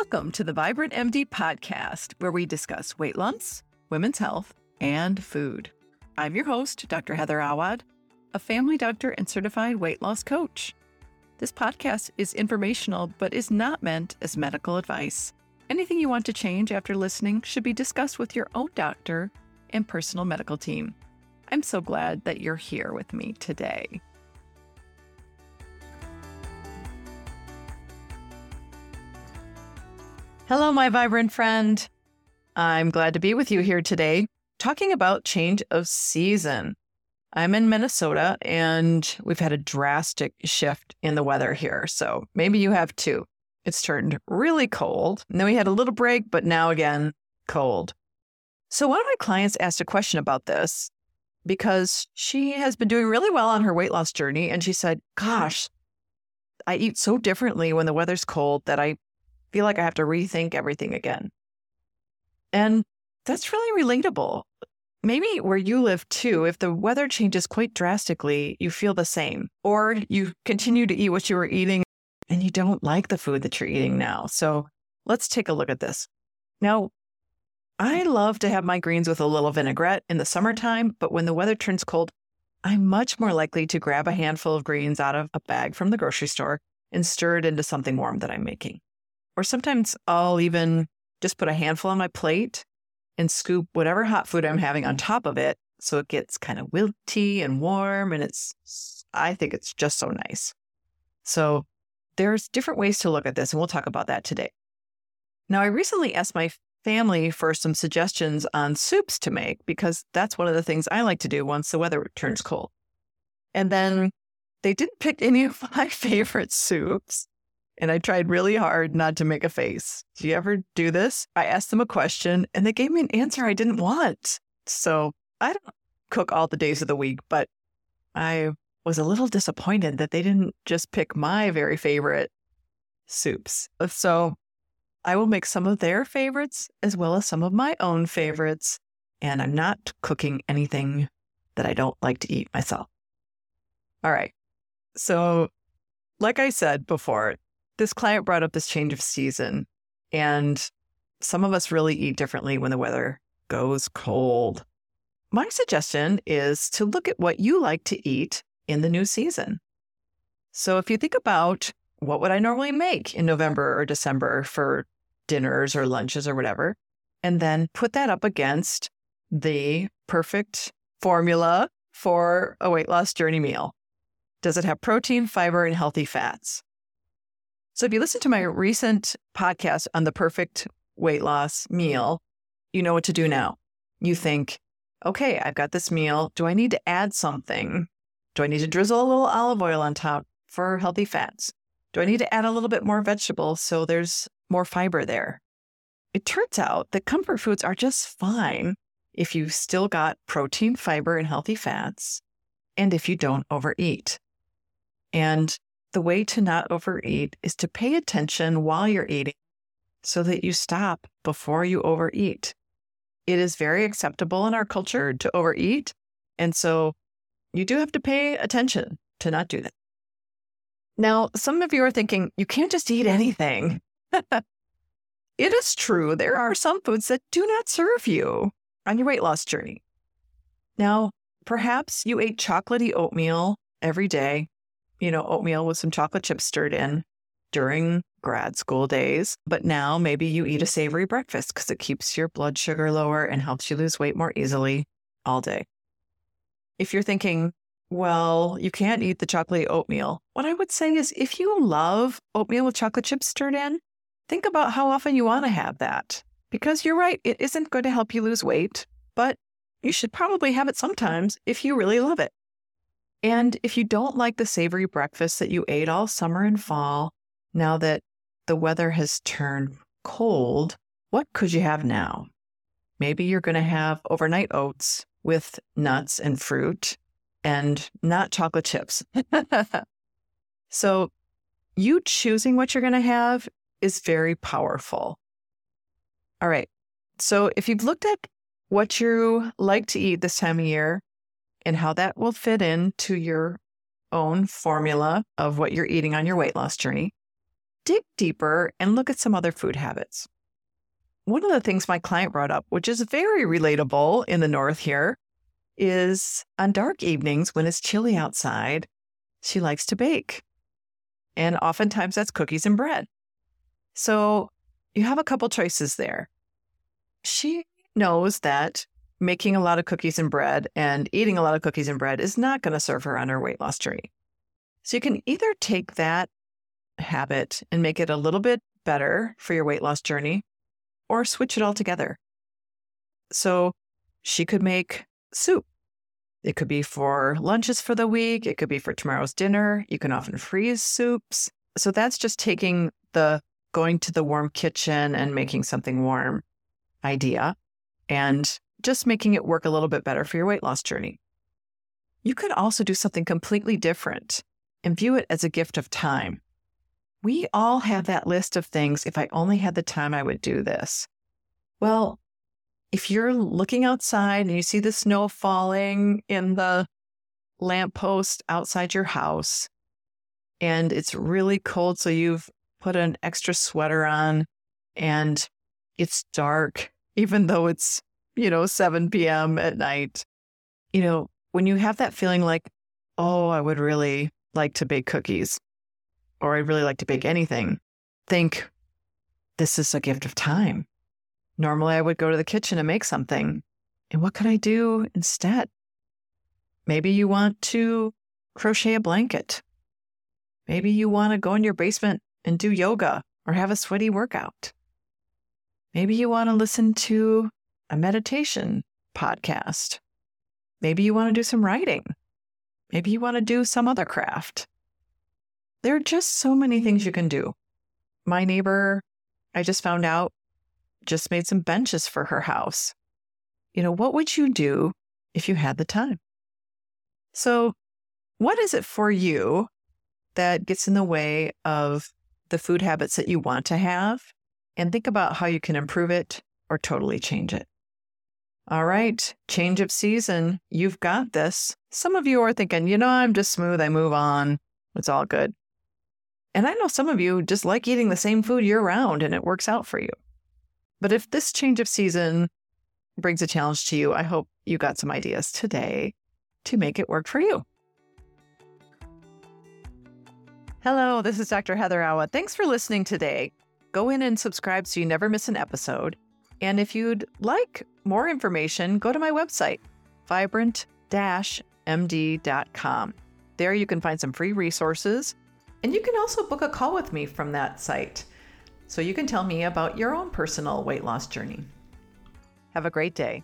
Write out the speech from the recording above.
Welcome to the Vibrant MD podcast, where we discuss weight loss, women's health, and food. I'm your host, Dr. Heather Awad, a family doctor and certified weight loss coach. This podcast is informational but is not meant as medical advice. Anything you want to change after listening should be discussed with your own doctor and personal medical team. I'm so glad that you're here with me today. Hello, my vibrant friend. I'm glad to be with you here today, talking about change of season. I'm in Minnesota and we've had a drastic shift in the weather here. So maybe you have too. It's turned really cold. And then we had a little break, but now again, cold. So one of my clients asked a question about this because she has been doing really well on her weight loss journey. And she said, Gosh, I eat so differently when the weather's cold that I feel like I have to rethink everything again. And that's really relatable. Maybe where you live too, if the weather changes quite drastically, you feel the same, or you continue to eat what you were eating and you don't like the food that you're eating now. So let's take a look at this. Now, I love to have my greens with a little vinaigrette in the summertime, but when the weather turns cold, I'm much more likely to grab a handful of greens out of a bag from the grocery store and stir it into something warm that I'm making. Or sometimes I'll even just put a handful on my plate and scoop whatever hot food I'm having on top of it so it gets kind of wilty and warm and it's I think it's just so nice. So there's different ways to look at this and we'll talk about that today. Now I recently asked my family for some suggestions on soups to make because that's one of the things I like to do once the weather turns cold. And then they didn't pick any of my favorite soups and I tried really hard not to make a face. Do you ever do this? I asked them a question and they gave me an answer I didn't want. So I don't cook all the days of the week, but I was a little disappointed that they didn't just pick my very favorite soups. So I will make some of their favorites as well as some of my own favorites. And I'm not cooking anything that I don't like to eat myself. All right. So, like I said before, this client brought up this change of season, and some of us really eat differently when the weather goes cold. My suggestion is to look at what you like to eat in the new season. So if you think about what would I normally make in November or December for dinners or lunches or whatever, and then put that up against the perfect formula for a weight loss journey meal. Does it have protein, fiber, and healthy fats? So if you listen to my recent podcast on the perfect weight loss mm-hmm. meal, you know what to do mm-hmm. now. You think, okay, I've got this meal. Do I need to add something? Do I need to drizzle a little olive oil on top for healthy fats? Do I need to add a little bit more vegetables so there's more fiber there? It turns out that comfort foods are just fine if you've still got protein, fiber, and healthy fats, and if you don't overeat. And the way to not overeat is to pay attention while you're eating so that you stop before you overeat. It is very acceptable in our culture to overeat. And so you do have to pay attention to not do that. Now, some of you are thinking, you can't just eat anything. it is true. There are some foods that do not serve you on your weight loss journey. Now, perhaps you ate chocolatey oatmeal every day you know, oatmeal with some chocolate chips stirred in during grad school days. But now maybe you eat a savory breakfast because it keeps your blood sugar lower and helps you lose weight more easily all day. If you're thinking, well, you can't eat the chocolate oatmeal, what I would say is if you love oatmeal with chocolate chips stirred in, think about how often you want to have that. Because you're right, it isn't going to help you lose weight, but you should probably have it sometimes if you really love it. And if you don't like the savory breakfast that you ate all summer and fall, now that the weather has turned cold, what could you have now? Maybe you're going to have overnight oats with nuts and fruit and not chocolate chips. so, you choosing what you're going to have is very powerful. All right. So, if you've looked at what you like to eat this time of year, and how that will fit into your own formula of what you're eating on your weight loss journey. dig deeper and look at some other food habits. One of the things my client brought up, which is very relatable in the North here, is on dark evenings when it's chilly outside, she likes to bake. And oftentimes that's cookies and bread. So you have a couple choices there. She knows that making a lot of cookies and bread and eating a lot of cookies and bread is not going to serve her on her weight loss journey. So you can either take that habit and make it a little bit better for your weight loss journey or switch it all together. So she could make soup. It could be for lunches for the week, it could be for tomorrow's dinner. You can often freeze soups. So that's just taking the going to the warm kitchen and making something warm idea and just making it work a little bit better for your weight loss journey. You could also do something completely different and view it as a gift of time. We all have that list of things. If I only had the time, I would do this. Well, if you're looking outside and you see the snow falling in the lamppost outside your house, and it's really cold, so you've put an extra sweater on and it's dark, even though it's, you know, 7 p.m. at night. You know, when you have that feeling like, oh, I would really like to bake cookies, or I'd really like to bake anything, think this is a gift of time. Normally, I would go to the kitchen and make something. And what could I do instead? Maybe you want to crochet a blanket. Maybe you want to go in your basement and do yoga or have a sweaty workout. Maybe you want to listen to a meditation podcast. Maybe you want to do some writing. Maybe you want to do some other craft. There are just so many things you can do. My neighbor, I just found out, just made some benches for her house. You know, what would you do if you had the time? So, what is it for you that gets in the way of the food habits that you want to have? And think about how you can improve it or totally change it. All right, change of season. You've got this. Some of you are thinking, you know, I'm just smooth. I move on. It's all good. And I know some of you just like eating the same food year round and it works out for you. But if this change of season brings a challenge to you, I hope you got some ideas today to make it work for you. Hello, this is Dr. Heather Awad. Thanks for listening today. Go in and subscribe so you never miss an episode. And if you'd like more information, go to my website, vibrant md.com. There you can find some free resources, and you can also book a call with me from that site so you can tell me about your own personal weight loss journey. Have a great day.